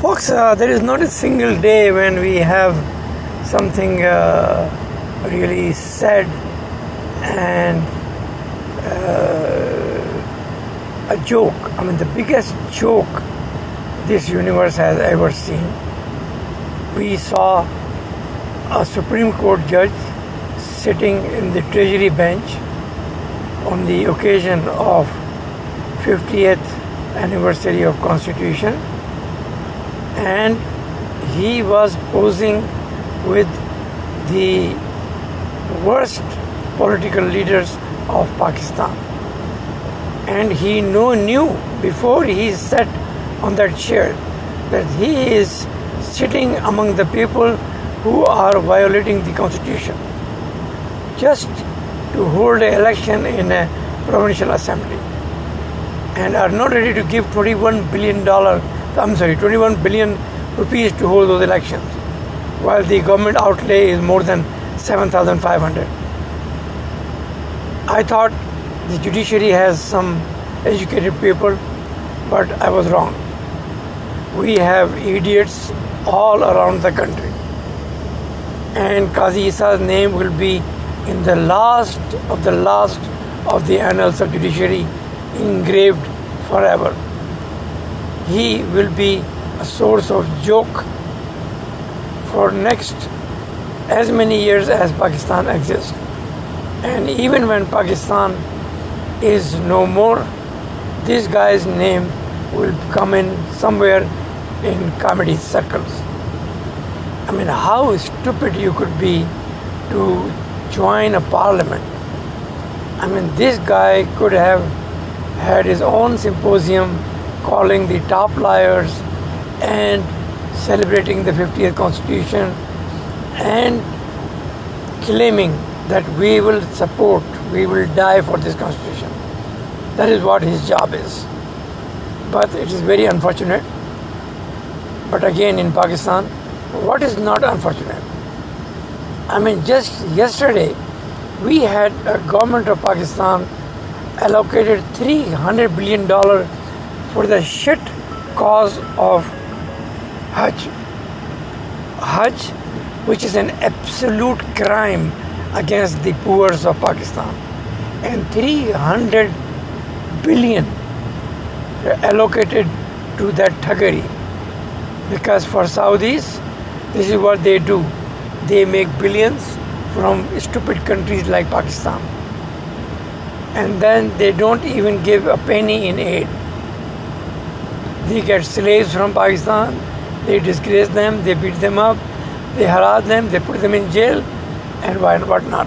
Folks, uh, there is not a single day when we have something uh, really sad and uh, a joke. I mean, the biggest joke this universe has ever seen. We saw a Supreme Court judge sitting in the Treasury bench on the occasion of 50th anniversary of Constitution and he was posing with the worst political leaders of Pakistan. And he knew, knew before he sat on that chair that he is sitting among the people who are violating the constitution just to hold an election in a provincial assembly and are not ready to give 21 billion dollar I'm sorry 21 billion rupees to hold those elections while the government outlay is more than 7500 I thought the judiciary has some educated people but I was wrong. We have idiots all around the country. And Qazi Isa's name will be in the last of the last of the annals of judiciary engraved forever. He will be a source of joke for next as many years as Pakistan exists. And even when Pakistan is no more, this guy's name will come in somewhere in comedy circles. I mean, how stupid you could be to join a parliament. I mean, this guy could have had his own symposium calling the top liars and celebrating the 50th Constitution and claiming that we will support, we will die for this Constitution. That is what his job is. But it is very unfortunate. But again, in Pakistan, what is not unfortunate? I mean, just yesterday, we had a government of Pakistan allocated 300 billion dollar for the shit cause of Hajj. Hajj, which is an absolute crime against the poor of Pakistan, and 300 billion allocated to that thuggery because for Saudis, this is what they do. They make billions from stupid countries like Pakistan. And then they don't even give a penny in aid. They get slaves from Pakistan, they disgrace them, they beat them up, they harass them, they put them in jail, and why what not.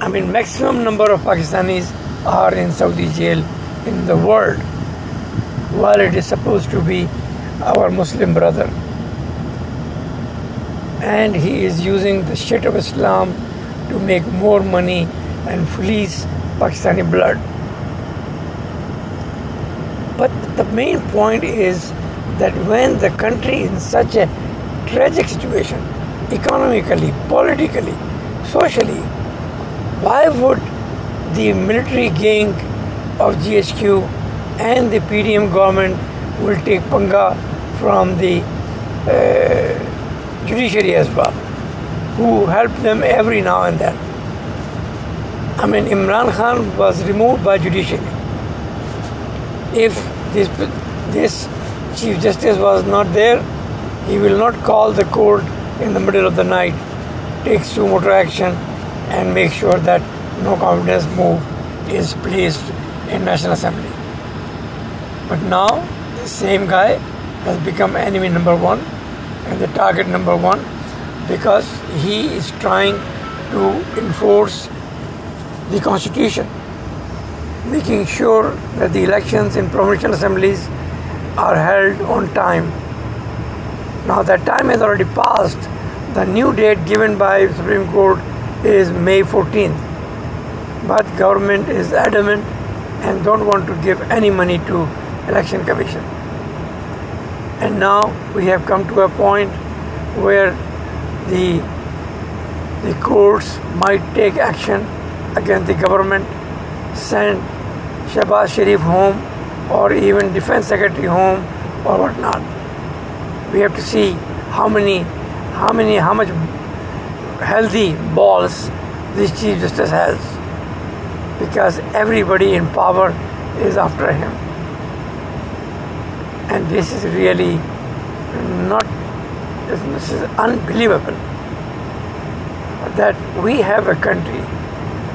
I mean, maximum number of Pakistanis are in Saudi jail in the world, while it is supposed to be our Muslim brother. And he is using the shit of Islam to make more money and fleece Pakistani blood. But the main point is that when the country is in such a tragic situation, economically, politically, socially, why would the military gang of GHQ and the PDM government will take panga from the uh, judiciary as well, who help them every now and then. I mean, Imran Khan was removed by judiciary. If this this Chief Justice was not there, he will not call the court in the middle of the night, takes take sumo action, and make sure that no confidence move is placed in National Assembly. But now the same guy has become enemy number one and the target number one because he is trying to enforce the constitution, making sure that the elections in provincial assemblies are held on time. Now that time has already passed. The new date given by Supreme Court is May 14th. But government is adamant and don't want to give any money to election commission. And now we have come to a point where the the courts might take action against the government, send Shehbaz Sharif home or even defense secretary home or whatnot. We have to see how many, how many, how much healthy balls this Chief Justice has because everybody in power is after him. And this is really not, this is unbelievable that we have a country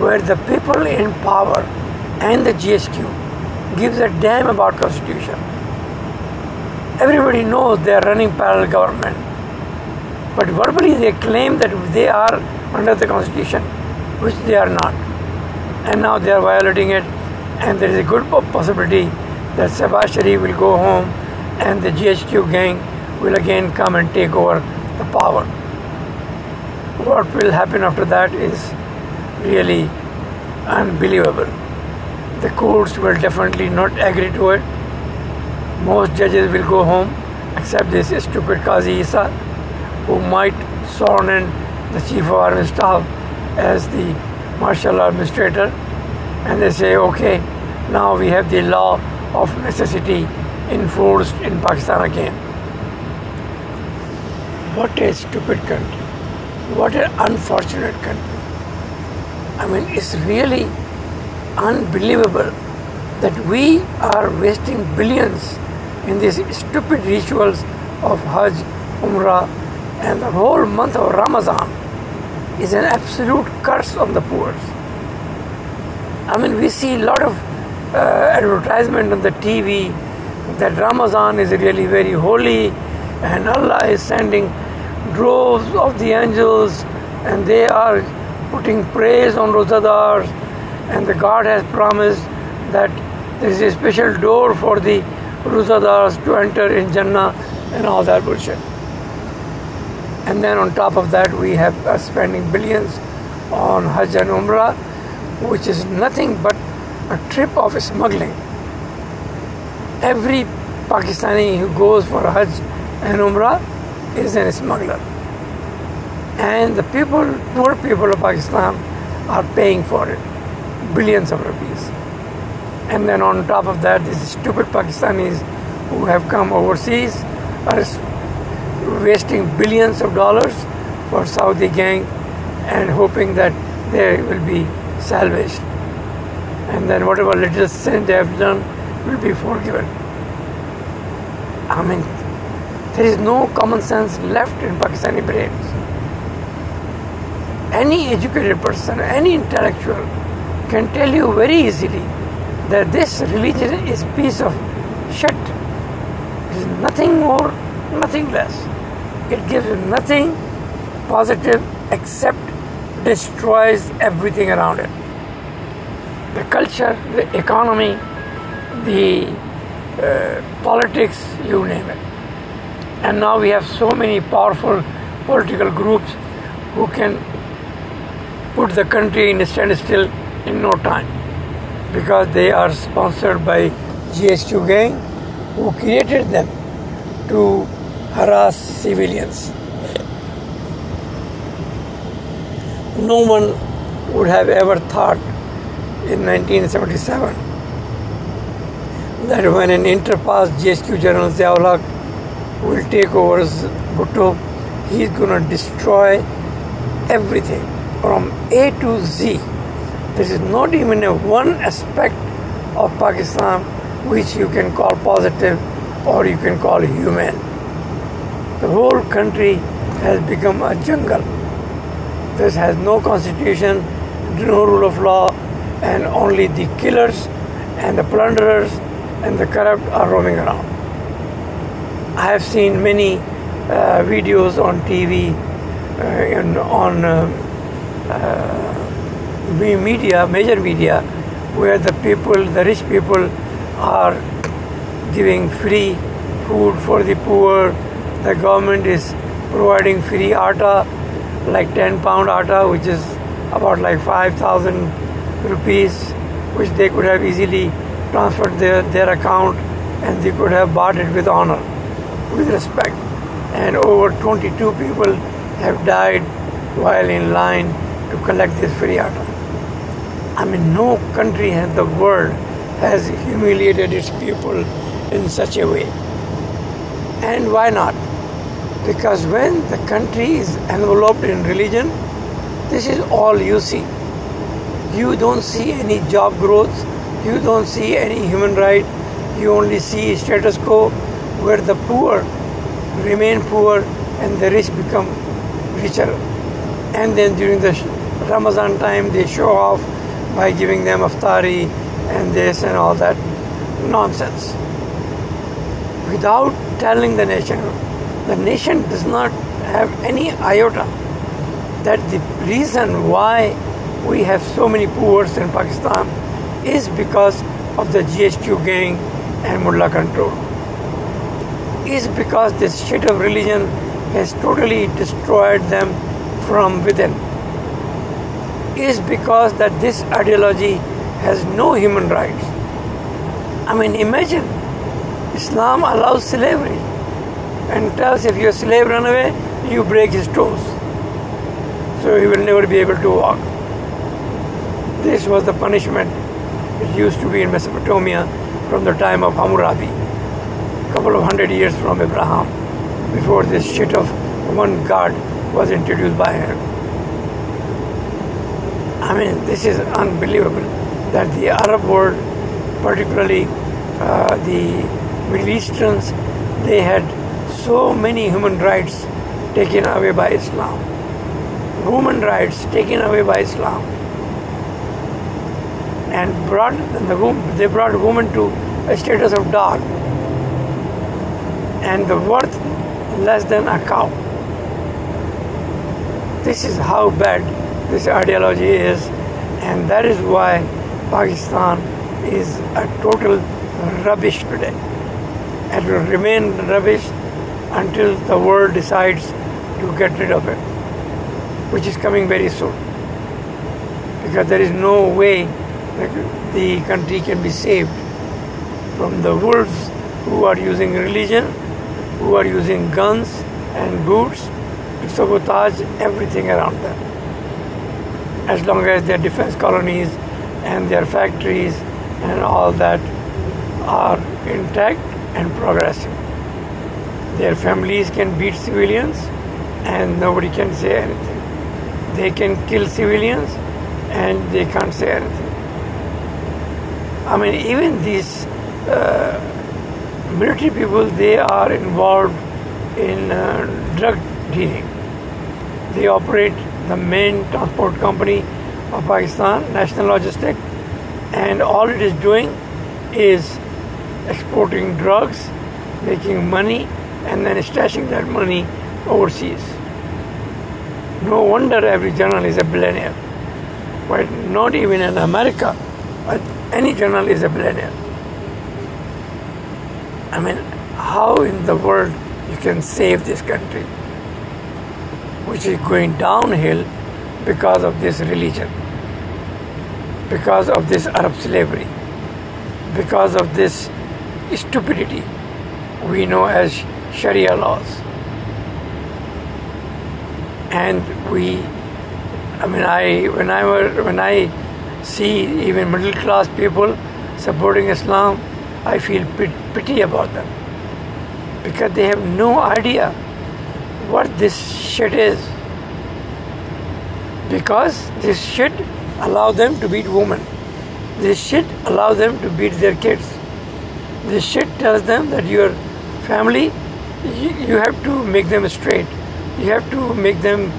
where the people in power and the GHQ gives a damn about constitution. Everybody knows they are running parallel government. But verbally they claim that they are under the constitution, which they are not. And now they are violating it and there is a good possibility that Shehbaz Sharif will go home and the GHQ gang will again come and take over the power. What will happen after that is really unbelievable. The courts will definitely not agree to it. Most judges will go home except this stupid Qazi Isa, who might sworn in the chief of army staff as the martial administrator and they say okay now we have the law of necessity enforced in Pakistan again. What a stupid country. What an unfortunate country. I mean, it's really unbelievable that we are wasting billions in these stupid rituals of Hajj, Umrah, and the whole month of Ramadan is an absolute curse on the poor. I mean, we see a lot of uh, advertisement on the TV that Ramadan is really very holy and Allah is sending droves of the angels and they are putting praise on Rozadars and the God has promised that there is a special door for the Rozadars to enter in Jannah and all that bullshit. And then on top of that we have spending billions on Hajj and Umrah which is nothing but a trip of smuggling. Every Pakistani who goes for Hajj and Umrah is a smuggler. And the people, poor people of Pakistan, are paying for it billions of rupees. And then on top of that, these stupid Pakistanis who have come overseas are wasting billions of dollars for Saudi gang and hoping that they will be salvaged and then whatever little sin they have done will be forgiven. I mean, there is no common sense left in Pakistani brains. Any educated person, any intellectual can tell you very easily that this religion is piece of shit. It is nothing more, nothing less. It gives nothing positive except destroys everything around it the culture, the economy, the uh, politics, you name it. And now we have so many powerful political groups who can put the country in a standstill in no time because they are sponsored by GHQ gang who created them to harass civilians. No one would have ever thought in 1977 that when an interpass GHQ General Ziaul will take over Bhutto, he's going to destroy everything from A to Z. There is not even a one aspect of Pakistan which you can call positive or you can call human. The whole country has become a jungle. This has no constitution, no rule of law, and only the killers and the plunderers and the corrupt are roaming around. I have seen many uh, videos on TV, uh, and on uh, uh, media, major media, where the people, the rich people, are giving free food for the poor. The government is providing free atta, like 10 pound atta, which is about like 5,000 rupees which they could have easily transferred their, their account and they could have bought it with honor, with respect. And over 22 people have died while in line to collect this free atta. I mean, no country in the world has humiliated its people in such a way. And why not? Because when the country is enveloped in religion, this is all you see. You don't see any job growth, you don't see any human right, you only see status quo where the poor remain poor and the rich become richer. And then during the Ramadan time, they show off by giving them iftari and this and all that nonsense. Without telling the nation, the nation does not have any iota that the reason why we have so many poor in Pakistan is because of the GHQ gang and mullah control. Is because this shit of religion has totally destroyed them from within. Is because that this ideology has no human rights. I mean, imagine Islam allows slavery and tells if your slave run away, you break his toes. So he will never be able to walk. This was the punishment it used to be in Mesopotamia from the time of Hammurabi, a couple of hundred years from Abraham, before this shit of one god was introduced by him. I mean, this is unbelievable that the Arab world, particularly uh, the Middle Easterns, they had so many human rights taken away by Islam. Women rights taken away by Islam. And brought the they brought women to a status of dog and the worth less than a cow. This is how bad this ideology is, and that is why Pakistan is a total rubbish today. It will remain rubbish until the world decides to get rid of it, which is coming very soon. Because there is no way that the country can be saved from the wolves who are using religion, who are using guns and boots to sabotage everything around them as long as their defense colonies and their factories and all that are intact and progressing. Their families can beat civilians and nobody can say anything. They can kill civilians and they can't say anything. I mean, even these uh, military people, they are involved in uh, drug dealing. They operate the main transport company of Pakistan, National Logistic, and all it is doing is exporting drugs, making money, and then stashing that money overseas. No wonder every general is a billionaire. But not even in America, but any general is a billionaire. I mean, how in the world you can save this country? Which is going downhill because of this religion, because of this Arab slavery, because of this stupidity we know as Sharia laws. And we, I mean, I when I were when I see even middle class people supporting Islam, I feel pity about them because they have no idea what this shit is. Because this shit allow them to beat women. This shit allow them to beat their kids. This shit tells them that your family, you, have to make them straight. You have to make them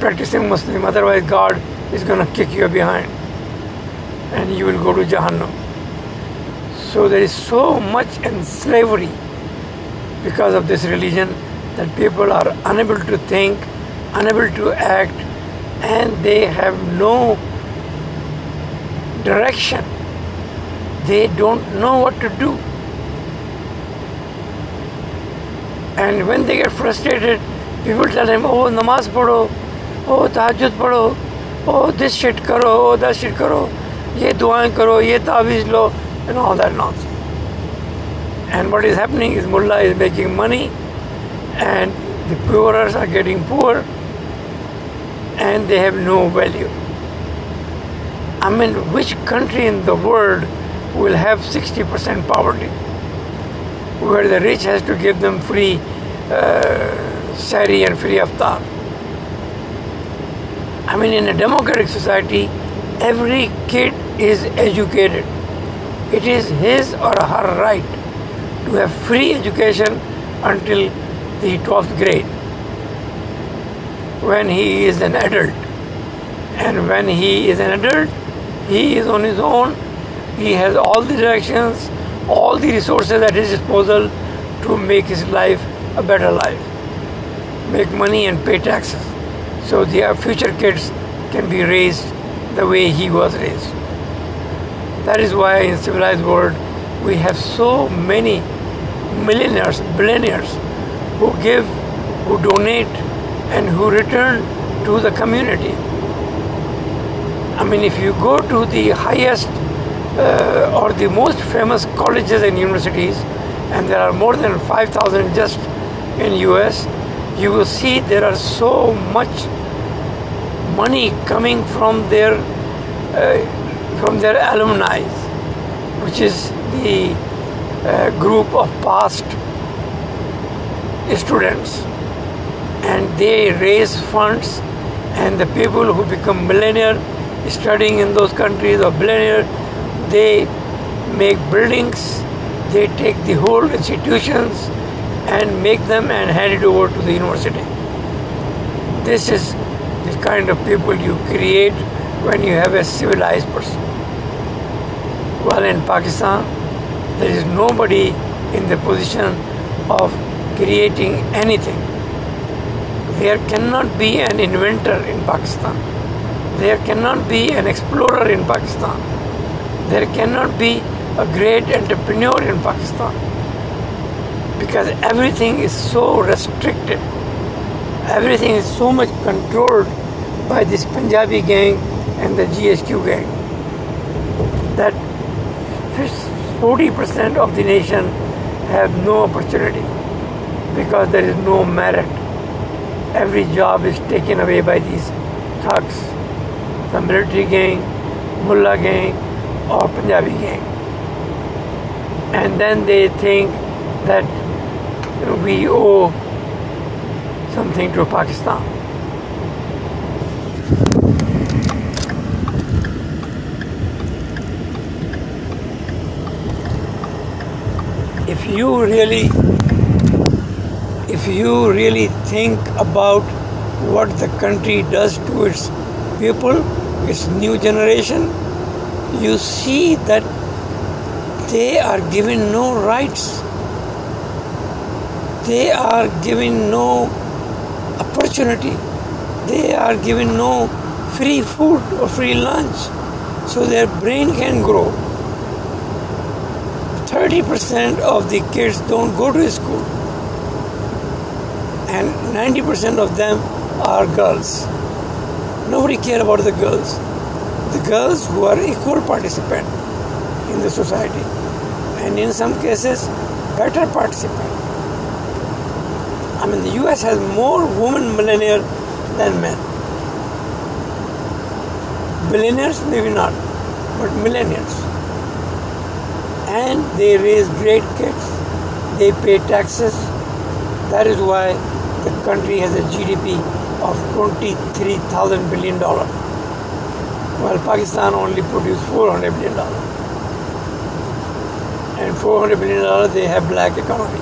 practicing Muslim. Otherwise, God is to kick you behind, and you will go to Jahannam. So there is so much in slavery because of this religion that people are unable to think, unable to act, and they have no direction. They don't know what to do. And when they get frustrated, people tell them, oh, namaz padho, oh, tahajjud padho, oh, this shit karo, oh, that shit karo, ye duaएं karo, ye taviz lo, and all that nonsense. And what is happening is mullah is making money and the poorers are getting poor and they have no value. I mean, which country in the world will have 60% poverty? where the rich has to give them free uh, sehri and free iftar. I mean, in a democratic society, every kid is educated. It is his or her right to have free education until the 12th grade when he is an adult. And when he is an adult, he is on his own, he has all the directions, all the resources at his disposal to make his life a better life. Make money and pay taxes so their future kids can be raised the way he was raised. That is why in civilized world we have so many millionaires, billionaires who give, who donate, and who return to the community. I mean, if you go to the highest uh, or the most famous colleges and universities, and there are more than 5,000 just in US, you will see there are so much money coming from their uh, from their alumni, which is the uh, group of past students, and they raise funds, and the people who become millionaire studying in those countries or billionaire, they make buildings, they take the whole institutions and make them and hand it over to the university. This is the kind of people you create when you have a civilized person. While in Pakistan, there is nobody in the position of creating anything. There cannot be an inventor in Pakistan. There cannot be an explorer in Pakistan. There cannot be a great entrepreneur in Pakistan because everything is so restricted. Everything is so much controlled by this Punjabi gang and the GHQ gang that 40% of the nation have no opportunity because there is no merit. Every job is taken away by these thugs, the military gang, mullah gang, or Punjabi gang. And then they think that we owe something to Pakistan. If you really if you really think about what the country does to its people, its new generation, you see that they are given no rights they are given no opportunity. They are given no free food or free lunch so their brain can grow. 30% of the kids don't go to school, and 90% of them are girls. Nobody care about the girls. The girls who are equal participant in the society, and in some cases, better participant. I mean, the US has more women millionaires than men. Billionaires, maybe not, but millionaires. And they raise great kids, they pay taxes. That is why country has a GDP of $23,000 billion, while Pakistan only produces $400 billion. And $400 billion they have black economy,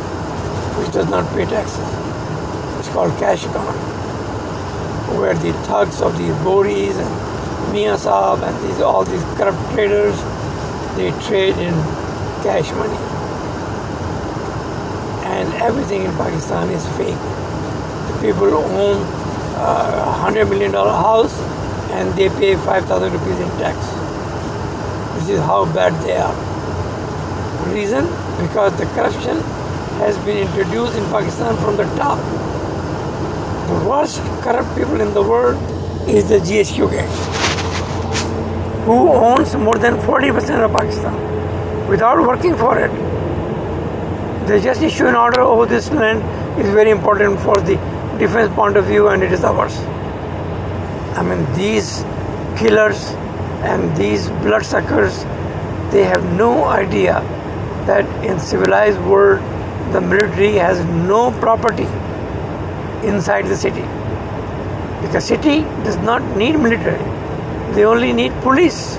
which does not pay taxes It's called cash economy, where the thugs of these Boris and Mia Saab and these all these corrupt traders they trade in cash money. And everything in Pakistan is fake. People own uh, a hundred million dollar house and they pay five thousand rupees in tax. This is how bad they are. Reason? Because the corruption has been introduced in Pakistan from the top the worst corrupt people in the world is the GHQ gang, who owns more than 40% of Pakistan without working for it. They just issue an order, oh, this land is very important for the defense point of view and it is ours. I mean, these killers and these bloodsuckers, they have no idea that in civilized world the military has no property inside the city. Because city does not need military. They only need police.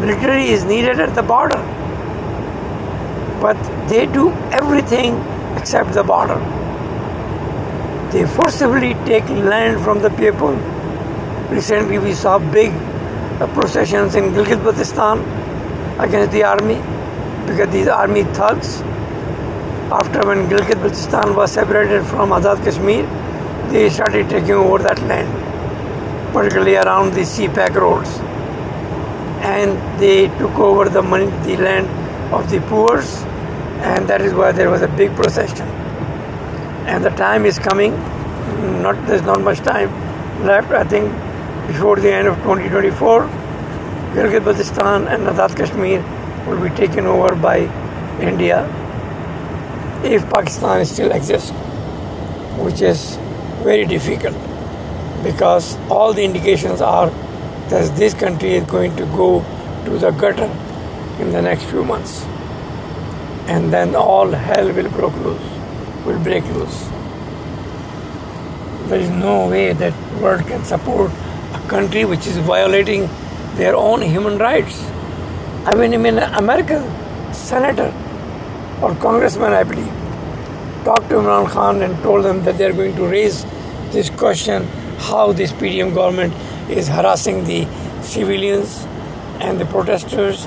Military is needed at the border. But they do everything except the border. They forcibly take land from the people. Recently, we saw big uh, processions in Gilgit-Baltistan against the army because these army thugs, after when Gilgit-Baltistan was separated from Azad Kashmir, they started taking over that land, particularly around the CPEC roads. And they took over the money, the land of the poor, and that is why there was a big procession. And the time is coming. Not there's not much time left. I think before the end of 2024, Gilgit-Baltistan and Kashmir will be taken over by India if Pakistan still exists, which is very difficult because all the indications are that this country is going to go to the gutter in the next few months and then all hell will break loose will break loose there is no way that world can support a country which is violating their own human rights i mean, I mean american senator or congressman i believe talked to Imran Khan and told them that they're going to raise this question how this PDM government is harassing the civilians and the protesters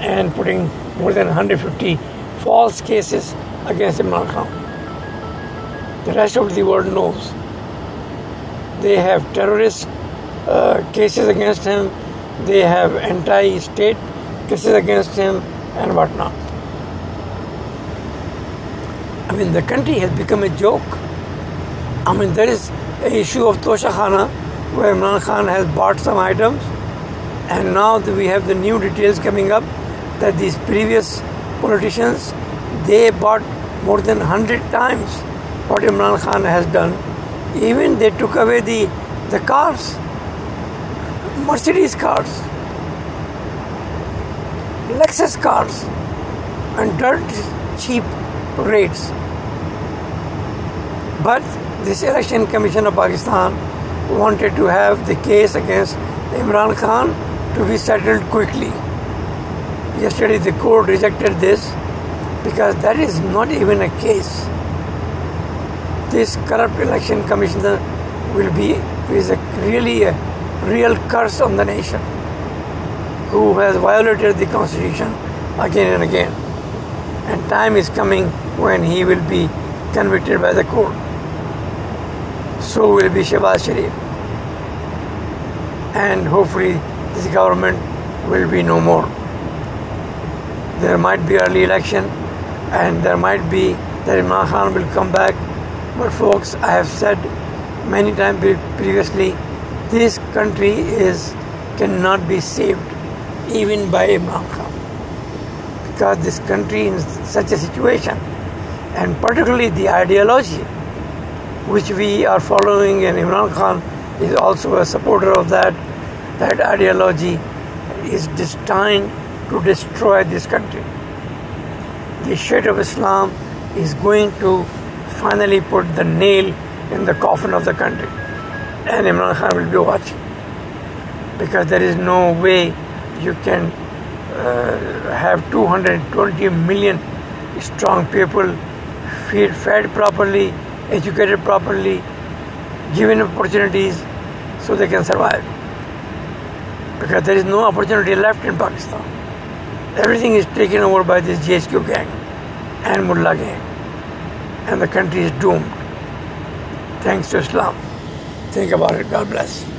and putting more than 150 false cases against Imran Khan. The rest of the world knows. They have terrorist uh, cases against him, they have anti state cases against him, and whatnot. I mean, the country has become a joke. I mean, there is an issue of Tosha Khana where Imran Khan has bought some items, and now we have the new details coming up that these previous politicians they bought more than 100 times what Imran Khan has done. Even they took away the, the cars, Mercedes cars, Lexus cars, and dirt cheap rates. But this Election Commission of Pakistan wanted to have the case against Imran Khan to be settled quickly. Yesterday, the court rejected this because that is not even a case. This corrupt election commissioner will be is a really a real curse on the nation who has violated the constitution again and again. And time is coming when he will be convicted by the court. So will be Shehbaz Sharif. And hopefully, this government will be no more. There might be early election, and there might be that Imran Khan will come back. But folks, I have said many times previously, this country is cannot be saved even by Imran Khan because this country is in such a situation and particularly the ideology which we are following and Imran Khan is also a supporter of that that ideology is destined to destroy this country. The State of Islam is going to finally put the nail in the coffin of the country and Imran Khan will be watching because there is no way you can uh, have 220 million strong people feed, fed properly, educated properly, given opportunities so they can survive. Because there is no opportunity left in Pakistan. Everything is taken over by this GHQ gang and Mullah gang. And the country is doomed. Thanks to Islam. Think about it. God bless.